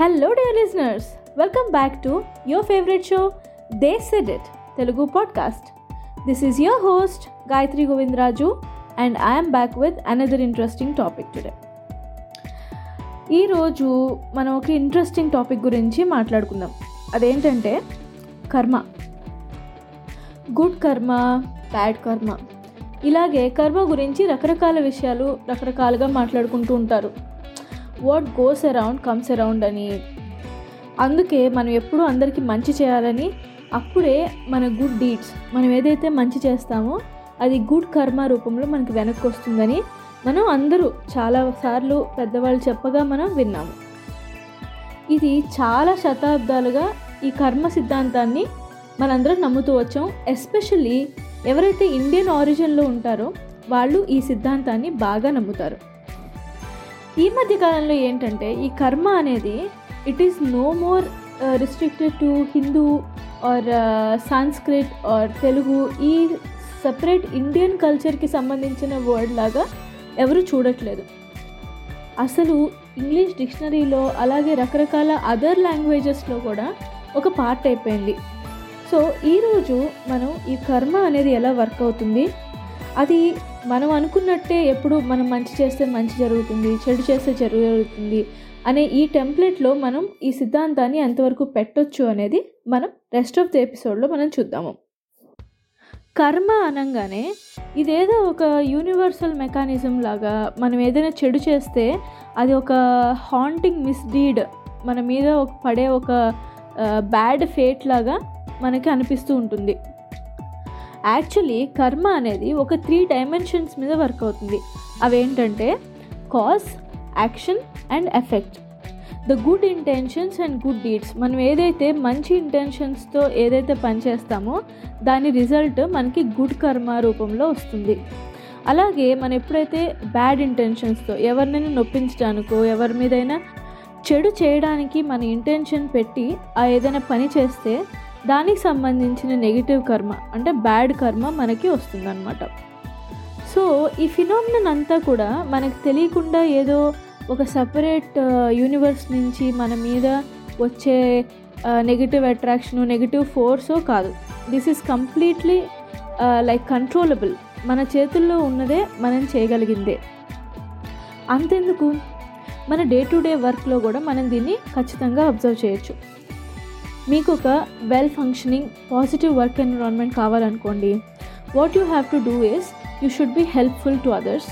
Hello dear listeners welcome back to your favourite show they said it Telugu podcast this is your host Gayathri Govindaraju and I'm back with another interesting topic today ఈరోజు మనం ఒక interesting topic గురించి మాట్లాడుకుందాం. అదేంటంటే కర్మ. Good కర్మ bad కర్మ ఇలాగే కర్మ గురించి రకరకాల విషయాలు రకరకాలుగా మాట్లాడుకుంటూ ఉంటారు. What goes around comes around అని. అందుకే మనం ఎప్పుడూ అందరికీ మంచి చేయాలని అప్పుడే మన గుడ్ డీడ్స్ మనం ఏదైతే మంచి చేస్తామో అది గుడ్ కర్మ రూపంలో మనకి వెనక్కి వస్తుందని మనం అందరూ చాలా సార్లు పెద్దవాళ్ళు చెప్పగా మనం విన్నాము. ఇది చాలా శతాబ్దాలుగా ఈ కర్మ సిద్ధాంతాన్ని మనందరం నమ్ముతూ వచ్చాం. ఎస్పెషల్లీ ఎవరైతే ఇండియన్ ఆరిజిన్లో ఉంటారో వాళ్ళు ఈ సిద్ధాంతాన్ని బాగా నమ్ముతారు. ఈ మధ్య కాలంలో ఏంటంటే ఈ కర్మ అనేది it is no more restricted to Hindu or Sanskrit or Telugu ఈ సపరేట్ ఇండియన్ కల్చర్కి సంబంధించిన వర్డ్ లాగా ఎవరు చూడట్లేదు. అసలు ఇంగ్లీష్ డిక్షనరీలో అలాగే రకరకాల అదర్ లాంగ్వేజెస్లో కూడా ఒక పార్ట్ అయిపోయింది. సో ఈరోజు మనం ఈ కర్మ అనేది ఎలా వర్క్ అవుతుంది? అది మనం అనుకున్నట్టే ఎప్పుడు మనం మంచి చేస్తే మంచి జరుగుతుంది చెడు చేస్తే చెడు జరుగుతుంది అనే ఈ టెంప్లెట్లో మనం ఈ సిద్ధాంతాన్ని ఎంతవరకు పెట్టొచ్చు అనేది మనం రెస్ట్ ఆఫ్ ది ఎపిసోడ్లో మనం చూద్దాము. కర్మ అనగానే ఇదేదో ఒక యూనివర్సల్ మెకానిజం లాగా మనం ఏదైనా చెడు చేస్తే అది ఒక హాంటింగ్ మిస్డీడ్ మన మీద ఒక పడే ఒక బ్యాడ్ ఫేట్ లాగా మనకి అనిపిస్తూ ఉంటుంది. యాక్చువల్లీ కర్మ అనేది ఒక త్రీ డైమెన్షన్స్ మీద వర్క్ అవుతుంది. అవేంటంటే cause action and effect the good intentions and good deeds మనం ఏదైతే మంచి ఇంటెన్షన్స్తో ఏదైతే పనిచేస్తామో దాని రిజల్ట్ మనకి గుడ్ కర్మ రూపంలో వస్తుంది. అలాగే మనం ఎప్పుడైతే బ్యాడ్ ఇంటెన్షన్స్తో ఎవరినైనా నొప్పించడానికో ఎవరి మీదైనా చెడు చేయడానికి మన ఇంటెన్షన్ పెట్టి ఆ ఏదైనా పని చేస్తే దానికి సంబంధించిన నెగిటివ్ కర్మ అంటే బ్యాడ్ కర్మ మనకి వస్తుందన్నమాట. సో ఈ ఫినామినన్ అంతా కూడా మనకు తెలియకుండా ఏదో ఒక సపరేట్ యూనివర్స్ uh, నుంచి మన మీద వచ్చే నెగిటివ్ అట్రాక్షన్ నెగిటివ్ ఫోర్సో కాదు. This is completely like controllable మన చేతుల్లో ఉన్నదే మనం చేయగలిగిందే. అంతెందుకు? మన డే టు డే వర్క్లో కూడా మనం దీన్ని ఖచ్చితంగా అబ్జర్వ్ చేయొచ్చు. మీకు ఒక well functioning positive work environment కావాలనుకోండి. What you have to do is you should be helpful to others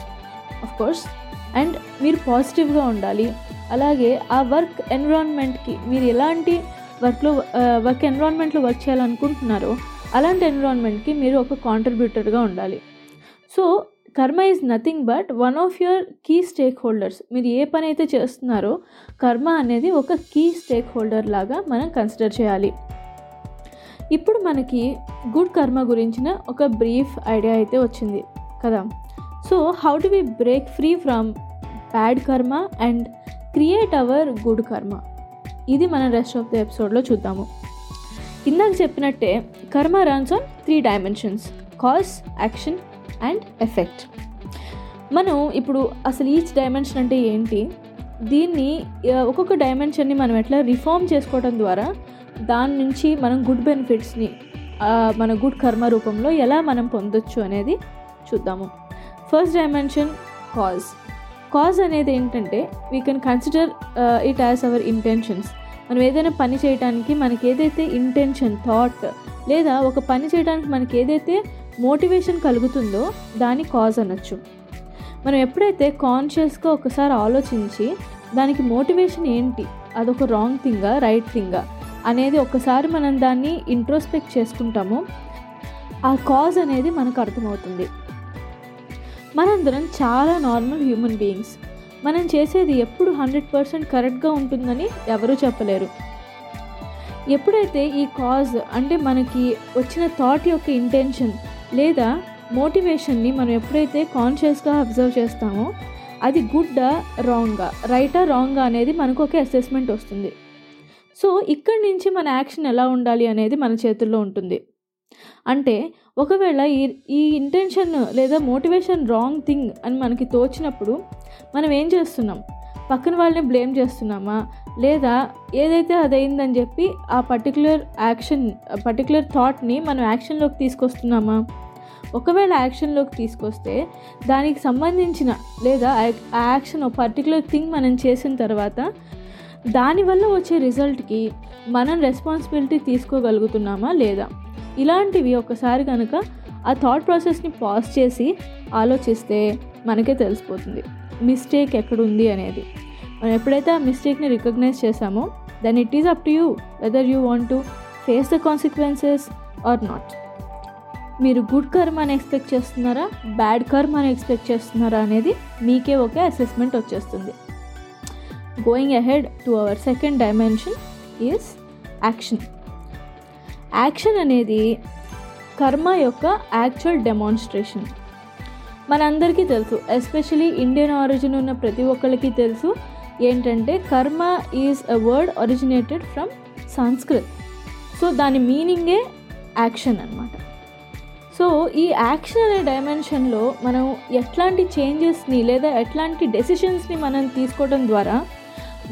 of course and మీరు పాజిటివ్గా ఉండాలి. అలాగే ఆ వర్క్ ఎన్విరాన్మెంట్కి మీరు ఎలాంటి వర్క్లో వర్క్ ఎన్విరాన్మెంట్లో వర్క్ చేయాలనుకుంటున్నారో అలాంటి ఎన్విరాన్మెంట్కి మీరు ఒక కాంట్రిబ్యూటర్గా ఉండాలి. So karma is nothing but one of your key stakeholders మీరు ఏ పని అయితే చేస్తున్నారో కర్మ అనేది ఒక కీ స్టేక్ హోల్డర్ లాగా మనం కన్సిడర్ చేయాలి. ఇప్పుడు మనకి గుడ్ కర్మ గురించిన ఒక బ్రీఫ్ ఐడియా అయితే వచ్చింది కదా. So how to we break free from bad karma and create our good karma ఇది మనం రెస్ట్ ఆఫ్ ద ఎపిసోడ్లో చూద్దాము. ఇందాక చెప్పినట్టే karma runs on three dimensions cause action and effect. మనం ఇప్పుడు అసలు ఈచ్ డైమెన్షన్ అంటే ఏంటి? దీన్ని ఒక్కొక్క డైమెన్షన్ని మనం ఎట్లా రిఫార్మ్ చేసుకోవడం ద్వారా దాని నుంచి మనం గుడ్ బెనిఫిట్స్ని మన గుడ్ కర్మ రూపంలో ఎలా మనం పొందొచ్చు అనేది చూద్దాము. First dimension cause. కాజ్ అనేది ఏంటంటే we can consider it as our intentions మనం ఏదైనా పని చేయడానికి మనకి ఏదైతే ఇంటెన్షన్ థాట్ లేదా ఒక పని చేయడానికి మనకి ఏదైతే మోటివేషన్ కలుగుతుందో దాని కాజ్ అనొచ్చు. మనం ఎప్పుడైతే కాన్షియస్గా ఒకసారి ఆలోచించి దానికి మోటివేషన్ ఏంటి అదొక రాంగ్ థింగా రైట్ థింగా అనేది ఒక్కసారి మనం దాన్ని ఇంట్రోస్పెక్ట్ చేసుకుంటామో ఆ కాజ్ అనేది మనకు అర్థమవుతుంది. మనందరం చాలా నార్మల్ హ్యూమన్ బీయింగ్స్ మనం చేసేది ఎప్పుడు హండ్రెడ్ పర్సెంట్ కరెక్ట్గా ఉంటుందని ఎవరూ చెప్పలేరు. ఎప్పుడైతే ఈ కాజ్ అంటే మనకి వచ్చిన థాట్ యొక్క ఇంటెన్షన్ లేదా మోటివేషన్ని మనం ఎప్పుడైతే కాన్షియస్గా అబ్జర్వ్ చేస్తామో అది గుడ్డా రాంగా రైటా రాంగా అనేది మనకు ఒక అసెస్మెంట్ వస్తుంది. సో ఇక్కడి నుంచి మన యాక్షన్ ఎలా ఉండాలి అనేది మన చేతుల్లో ఉంటుంది. అంటే ఒకవేళ ఈ ఈ ఇంటెన్షన్ లేదా మోటివేషన్ రాంగ్ థింగ్ అని మనకి తోచినప్పుడు మనం ఏం చేస్తున్నాం? పక్కన వాళ్ళని బ్లేమ్ చేస్తున్నామా? లేదా ఏదైతే అదైందని చెప్పి ఆ పర్టికులర్ యాక్షన్ పర్టికులర్ థాట్ని మనం యాక్షన్లోకి తీసుకొస్తున్నామా? ఒకవేళ యాక్షన్లోకి తీసుకొస్తే దానికి సంబంధించిన లేదా ఆ యాక్షన్ ఒక పర్టికులర్ థింగ్ మనం చేసిన తర్వాత దానివల్ల వచ్చే రిజల్ట్కి మనం రెస్పాన్సిబిలిటీ తీసుకోగలుగుతున్నామా లేదా? ఇలాంటివి ఒకసారి కనుక ఆ థాట్ ప్రాసెస్ని పాజ్ చేసి ఆలోచిస్తే మనకే తెలిసిపోతుంది. మిస్టేక్ ఎక్కడుంది అనేది. మనం ఎప్పుడైతే ఆ మిస్టేక్ని రికగ్నైజ్ చేసామో then it is up to you whether you want to face the consequences or not. మీరు గుడ్ కర్మ అని ఎక్స్పెక్ట్ చేస్తున్నారా? బ్యాడ్ కర్మ అని ఎక్స్పెక్ట్ చేస్తున్నారా అనేది మీకే ఒకే అసెస్మెంట్ వచ్చేస్తుంది. Going ahead to our second dimension is action action అనేది కర్మ యొక్క యాక్చువల్ డెమాన్స్ట్రేషన్ మనందరికీ తెలుసు ఎస్పెషలీ ఇండియన్ ఆరిజిన్ ఉన్న ప్రతి ఒక్కరికి తెలుసు ఏంటంటే karma is a word originated from Sanskrit. So దాని మీనింగే యాక్షన్ అనమాట సో ఈ యాక్షన్ అనే డైమెన్షన్లో మనం ఎట్లాంటి చేంజెస్ని లేదా ఎట్లాంటి డెసిషన్స్ని మనం తీసుకోవడం ద్వారా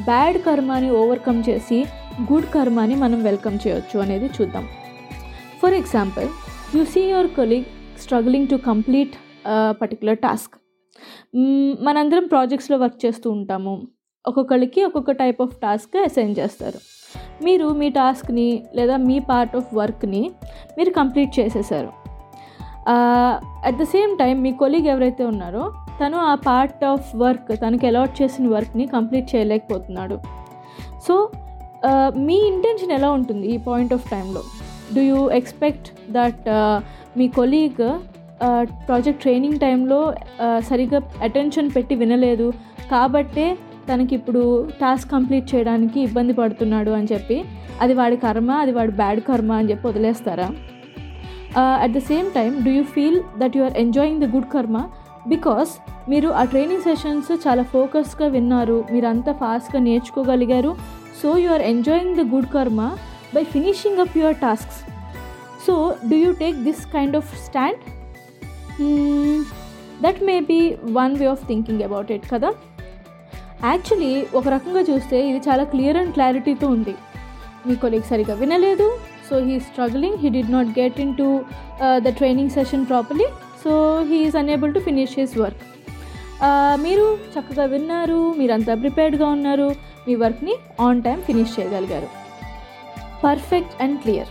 బ్యాడ్ కర్మాని ఓవర్కమ్ చేసి గుడ్ కర్మాని మనం వెల్కమ్ చేయొచ్చు అనేది చూద్దాం. For example you see your colleague struggling to complete particular task మనందరం ప్రాజెక్ట్స్లో వర్క్ చేస్తూ ఉంటాము. ఒక్కొక్కరికి ఒక్కొక్క టైప్ ఆఫ్ టాస్క్ అసైన్ చేస్తారు. మీరు మీ టాస్క్ని లేదా మీ పార్ట్ ఆఫ్ వర్క్ని మీరు కంప్లీట్ చేసేసారు. అట్ ద సేమ్ టైం మీ కొలీగ్ ఎవరైతే ఉన్నారో తను ఆ పార్ట్ ఆఫ్ వర్క్ తనకి అలాట్ చేసిన వర్క్ని కంప్లీట్ చేయలేకపోతున్నాడు. సో మీ ఇంటెన్షన్ ఎలా ఉంటుంది ఈ పాయింట్ ఆఫ్ టైంలో డూ యూ ఎక్స్పెక్ట్ దట్ మీ కొలీగ్ ప్రాజెక్ట్ ట్రైనింగ్ టైంలో సరిగ్గా అటెన్షన్ పెట్టి వినలేదు. కాబట్టే తనకి ఇప్పుడు టాస్క్ కంప్లీట్ చేయడానికి ఇబ్బంది పడుతున్నాడు అని చెప్పి అది వాడి కర్మ అది వాడి బ్యాడ్ కర్మ అని చెప్పి వదిలేస్తారా? At the same time do you feel that you are enjoying the good karma because మీరు ఆ ట్రైనింగ్ సెషన్స్ చాలా ఫోకస్గా విన్నారు మీరంతా ఫాస్ట్గా నేర్చుకోగలిగారు. So you are enjoying the good karma by finishing up your tasks so do you take this kind of stand that may be one way of thinking about it కదా? Actually ఒక రకంగా చూస్తే ఇది చాలా క్లియర్ అండ్ క్లారిటీతో ఉంది. మీ colleague సరిగా వినలేదు so he struggling he did not get into the training session properly so he is unable to finish his work మీరు చక్కగా విన్నారు మీరంతా ప్రిపేర్డ్గా ఉన్నారు మీ వర్క్ని ఆన్ టైం ఫినిష్ చేయగలిగారు. Perfect and clear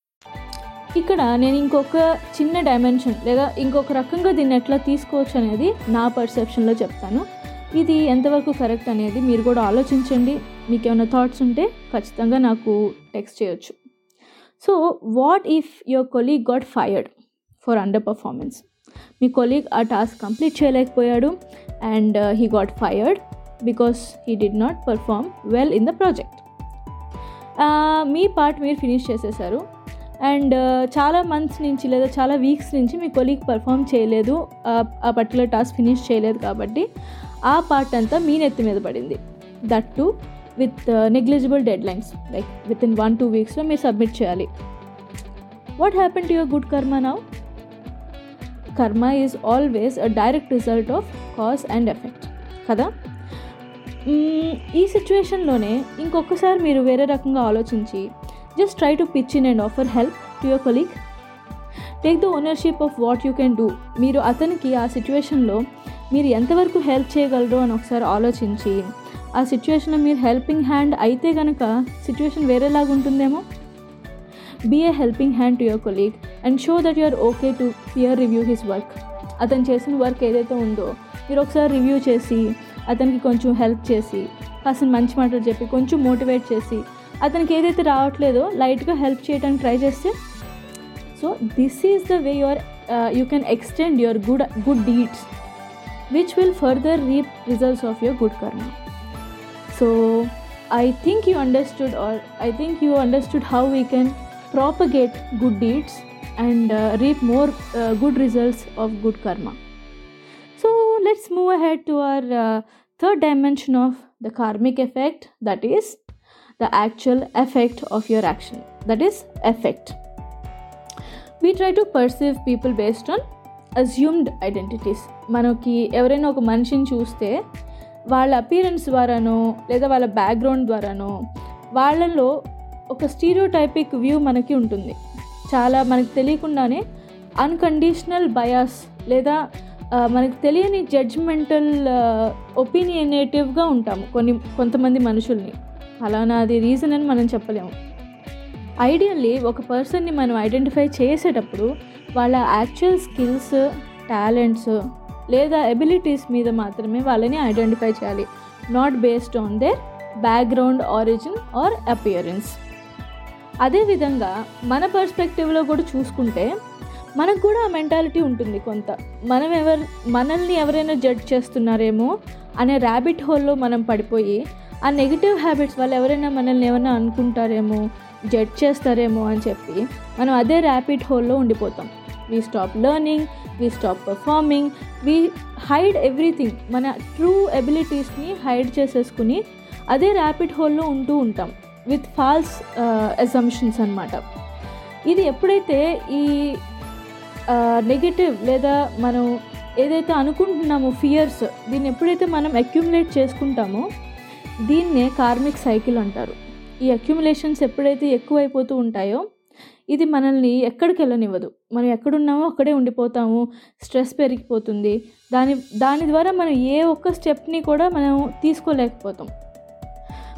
ఇక్కడ నేను ఇంకొక చిన్న డైమెన్షన్ లేదా ఇంకొక రకంగా దీన్ని ఎట్లా తీసుకోవచ్చు అనేది నా పర్సెప్షన్లో చెప్తాను. ఇది ఎంతవరకు కరెక్ట్ అనేది మీరు కూడా ఆలోచించండి. మీకు ఏమైనా థాట్స్ ఉంటే ఖచ్చితంగా నాకు టెక్స్ట్ చేయొచ్చు. So what if your colleague got fired for underperformance me colleague ఆ టాస్క్ కంప్లీట్ చేయలేకపోయాడు and he got fired because he did not perform well in the project me part మీరు ఫినిష్ చేసేసారు. And చాలా months నుంచి లేదా చాలా weeks నుంచి మీ colleague perform చేయలేదు. ఆ పర్టికులర్ టాస్క్ ఫినిష్ చేయలేదు కాబట్టి ఆ పార్ట్ అంతా మీ నెత్తి మీద పడింది. That too with negligible deadlines like within one two వీక్స్లో మీరు సబ్మిట్ చేయాలి. What happen to your good karma now karma is always a direct result of cause and effect కదా? Mm, ఈ సిచ్యువేషన్లోనే ఇంకొకసారి మీరు వేరే రకంగా ఆలోచించి just try to pitch in and offer help to your colleague take the ownership of what you can do మీరు అతనికి ఆ సిచ్యువేషన్లో మీరు ఎంతవరకు హెల్ప్ చేయగలరు అని ఒకసారి ఆలోచించి ఆ సిచ్యువేషన్లో మీరు హెల్పింగ్ హ్యాండ్ అయితే కనుక సిచ్యువేషన్ వేరేలాగా ఉంటుందేమో? Be a helping hand to your colleague and show that you're okay to peer review his work అతను చేసిన వర్క్ ఏదైతే ఉందో మీరు ఒకసారి రివ్యూ చేసి అతనికి కొంచెం హెల్ప్ చేసి కాస్త మంచి మాటలు చెప్పి కొంచెం మోటివేట్ చేసి అతనికి ఏదైతే రావట్లేదో లైట్గా హెల్ప్ చేయడానికి ట్రై చేస్తే so this is the way your you can extend your good good deeds which will further reap results of your good karma so I think you understood or I think you understood how we can propagate good deeds and uh, reap more uh, good results of good karma. So let's move ahead to our uh, third dimension of the karmic effect that is the actual effect of your action. That is effect. We try to perceive people based on assumed identities మనకి ఎవరైనా ఒక మనిషిని చూస్తే వాళ్ళ appearance ద్వారానో లేదా వాళ్ళ background ద్వారానో వాళ్ళలో ఒక స్టీరియోటైపిక్ వ్యూ మనకి ఉంటుంది. చాలా మనకు తెలియకుండానే అన్కండిషనల్ బయాస్ లేదా మనకు తెలియని జడ్జ్మెంటల్ ఒపీనియనేటివ్గా ఉంటాము కొన్ని కొంతమంది మనుషుల్ని. అలానా అది రీజన్ అని మనం చెప్పలేము. ఐడియల్లీ ఒక పర్సన్ని మనం ఐడెంటిఫై చేసేటప్పుడు వాళ్ళ యాక్చువల్ స్కిల్స్ టాలెంట్స్ లేదా ఎబిలిటీస్ మీద మాత్రమే వాళ్ళని ఐడెంటిఫై చేయాలి. Not based on their background origin or appearance అదేవిధంగా మన పర్స్పెక్టివ్లో కూడా చూసుకుంటే మనకు కూడా ఆ మెంటాలిటీ ఉంటుంది కొంత. మనం ఎవరు మనల్ని ఎవరైనా జడ్జ్ చేస్తున్నారేమో అనే ర్యాబిట్ హోల్లో మనం పడిపోయి ఆ నెగిటివ్ హ్యాబిట్స్ వాళ్ళు ఎవరైనా మనల్ని ఏమైనా అనుకుంటారేమో జడ్జ్ చేస్తారేమో అని చెప్పి మనం అదే ర్యాపిడ్ హోల్లో ఉండిపోతాం. We stop learning we stop performing we hide everything మన ట్రూ ఎబిలిటీస్ని హైడ్ చేసేసుకుని అదే ర్యాపిడ్ హోల్లో ఉంటూ ఉంటాం. విత్ ఫాల్స్ అజంప్షన్స్ అనమాట ఇది ఎప్పుడైతే ఈ నెగటివ్ లేదా మనం ఏదైతే అనుకుంటున్నామో ఫియర్స్ దీన్ని ఎప్పుడైతే మనం అక్యుములేట్ చేసుకుంటామో దీన్నే కార్మిక్ సైకిల్ అంటారు. ఈ అక్యుములేషన్స్ ఎప్పుడైతే ఎక్కువైపోతూ ఉంటాయో ఇది మనల్ని ఎక్కడికి వెళ్ళనివ్వదు. మనం ఎక్కడున్నామో అక్కడే ఉండిపోతాము. స్ట్రెస్ పెరిగిపోతుంది. దాని దాని ద్వారా మనం ఏ ఒక్క స్టెప్ని కూడా మనం తీసుకోలేకపోతాం.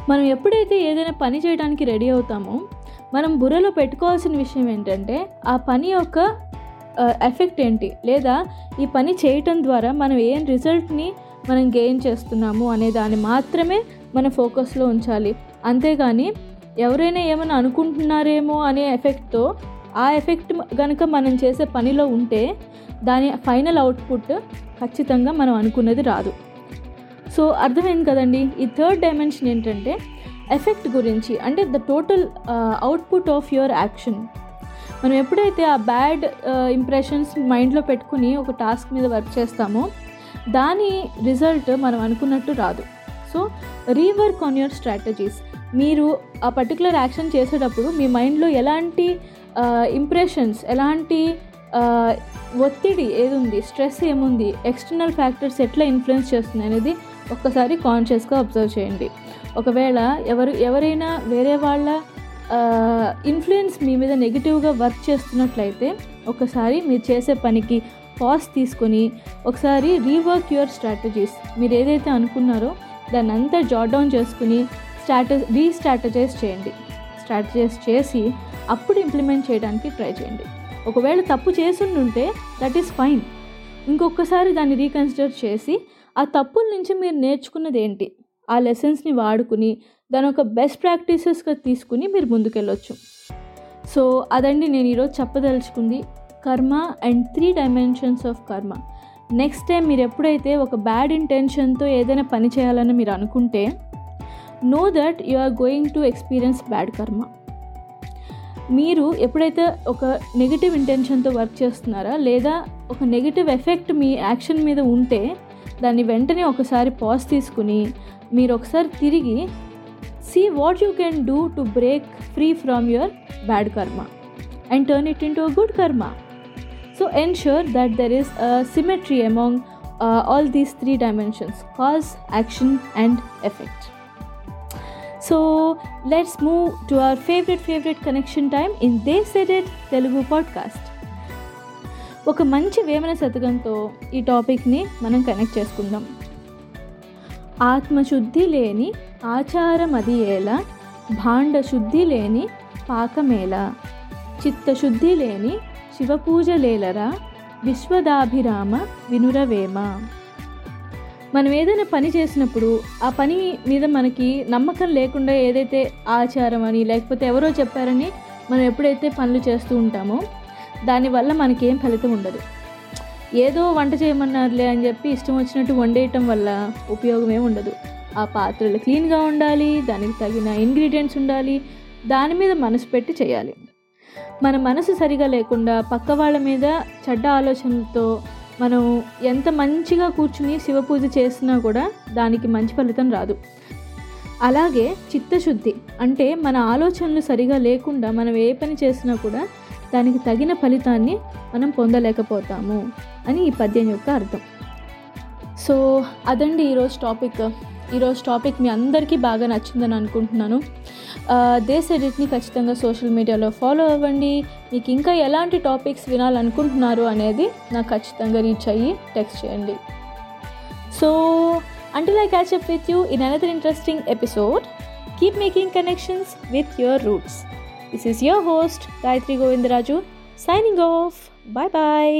మనం ఎప్పుడైతే ఏదైనా పని చేయడానికి రెడీ అవుతామో మనం బుర్రలో పెట్టుకోవాల్సిన విషయం ఏంటంటే ఆ పని యొక్క ఎఫెక్ట్ ఏంటి? లేదా ఈ పని చేయటం ద్వారా మనం ఏం రిజల్ట్ని మనం గెయిన్ చేస్తున్నాము అనే దాన్ని మాత్రమే మన ఫోకస్లో ఉంచాలి. అంతేగాని ఎవరైనా ఏమైనా అనుకుంటున్నారేమో అనే ఎఫెక్ట్తో ఆ ఎఫెక్ట్ కనుక మనం చేసే పనిలో ఉంటే దాని ఫైనల్ అవుట్పుట్ ఖచ్చితంగా మనం అనుకున్నది రాదు. సో అర్థమైంది కదండి? ఈ థర్డ్ డైమెన్షన్ ఏంటంటే ఎఫెక్ట్ గురించి అంటే the total output of your action. మనం ఎప్పుడైతే ఆ బ్యాడ్ ఇంప్రెషన్స్ మైండ్లో పెట్టుకుని ఒక టాస్క్ మీద వర్క్ చేస్తామో దాని రిజల్ట్ మనం అనుకున్నట్టు రాదు. So rework on your strategies మీరు ఆ పర్టికులర్ యాక్షన్ చేసేటప్పుడు మీ మైండ్లో ఎలాంటి ఇంప్రెషన్స్ ఎలాంటి ఒత్తిడి ఏది ఉంది స్ట్రెస్ ఏముంది ఎక్స్టర్నల్ ఫ్యాక్టర్స్ ఎట్లా ఇన్ఫ్లుయెన్స్ చేస్తుంది అనేది ఒక్కసారి కాన్షియస్గా అబ్జర్వ్ చేయండి. ఒకవేళ ఎవరు ఎవరైనా వేరే వాళ్ళ ఇన్ఫ్లుయెన్స్ మీ మీద నెగిటివ్గా వర్క్ చేస్తున్నట్లయితే ఒకసారి మీరు చేసే పనికి పాజ్ తీసుకొని ఒకసారి రీవర్క్ యువర్ స్ట్రాటజీస్ మీరు ఏదైతే అనుకున్నారో దాన్ని అంతా జాట్ డౌన్ చేసుకుని స్ట్రాటజ్ రీస్ట్రాటజైజ్ చేయండి. స్ట్రాటజైజ్ చేసి అప్పుడు ఇంప్లిమెంట్ చేయడానికి ట్రై చేయండి. ఒకవేళ తప్పు ఉంటే దట్ ఈస్ ఫైన్ ఇంకొకసారి దాన్ని రీకన్సిడర్ చేసి ఆ తప్పుల నుంచి మీరు నేర్చుకున్నది ఏంటి? ఆ లెసన్స్ని వాడుకుని దాని ఒక బెస్ట్ ప్రాక్టీసెస్గా తీసుకుని మీరు ముందుకెళ్ళొచ్చు. సో అదండి నేను ఈరోజు చెప్పదలుచుకుంది karma and three dimensions of karma next time మీరు ఎప్పుడైతే ఒక బ్యాడ్ ఇంటెన్షన్తో ఏదైనా పని చేయాలని మీరు అనుకుంటే know that you are going to experience bad karma మీరు ఎప్పుడైతే ఒక నెగిటివ్ ఇంటెన్షన్తో వర్క్ చేస్తున్నారా లేదా ఒక నెగిటివ్ ఎఫెక్ట్ మీ యాక్షన్ మీద ఉంటే దాన్ని వెంటనే ఒకసారి పాజ్ తీసుకుని మీరు ఒకసారి తిరిగి see what you can do to break free from your bad karma and turn it into karma so ensure that there is symmetry among all these three dimensions cause action and effect so let's move to our favourite favourite connection time in the seeded Telugu podcast ఒక మంచి వేమన శతకంతో ఈ టాపిక్ని మనం connect చేసుకుందాం. ఆత్మశుద్ధి లేని ఆచారమది ఏలా భాండ శుద్ధి లేని పాకమేళ. చిత్తశుద్ధి లేని శివపూజలేలరా విశ్వదాభిరామ వినురవేమ. మనం ఏదైనా పని చేసినప్పుడు ఆ పని మీద మనకి నమ్మకం లేకుండా ఏదైతే ఆచారం అని లేకపోతే ఎవరో చెప్పారని మనం ఎప్పుడైతే పనులు చేస్తూ ఉంటామో దానివల్ల మనకేం ఫలితం ఉండదు. ఏదో వంట చేయమన్నారులే అని చెప్పి ఇష్టం వచ్చినట్టు వండేయటం వల్ల ఉపయోగమే ఉండదు. ఆ పాత్రలు క్లీన్గా ఉండాలి దానికి తగిన ఇంగ్రీడియంట్స్ ఉండాలి దాని మీద మనసు పెట్టి చేయాలి. మన మనసు సరిగా లేకుండా పక్క వాళ్ళ మీద చెడ్డ ఆలోచనలతో మనం ఎంత మంచిగా కూర్చుని శివపూజ చేసినా కూడా దానికి మంచి ఫలితం రాదు. అలాగే చిత్తశుద్ధి అంటే మన ఆలోచనలు సరిగా లేకుండా మనం ఏ పని చేసినా కూడా దానికి తగిన ఫలితాన్ని మనం పొందలేకపోతాము అని ఈ పద్యం యొక్క అర్థం. సో అదండి ఈరోజు టాపిక్. ఈరోజు టాపిక్ మీ అందరికీ బాగా నచ్చిందని అనుకుంటున్నాను. దేశ ఎడిట్ని ఖచ్చితంగా సోషల్ మీడియాలో ఫాలో అవ్వండి. మీకు ఇంకా ఎలాంటి టాపిక్స్ వినాలనుకుంటున్నారు అనేది నాకు ఖచ్చితంగా రీచ్ అయ్యి టెక్స్ట్ చేయండి. So until I catch up with you in another interesting episode keep making connections with your roots this is your host Gayatri Govindaraju signing off bye bye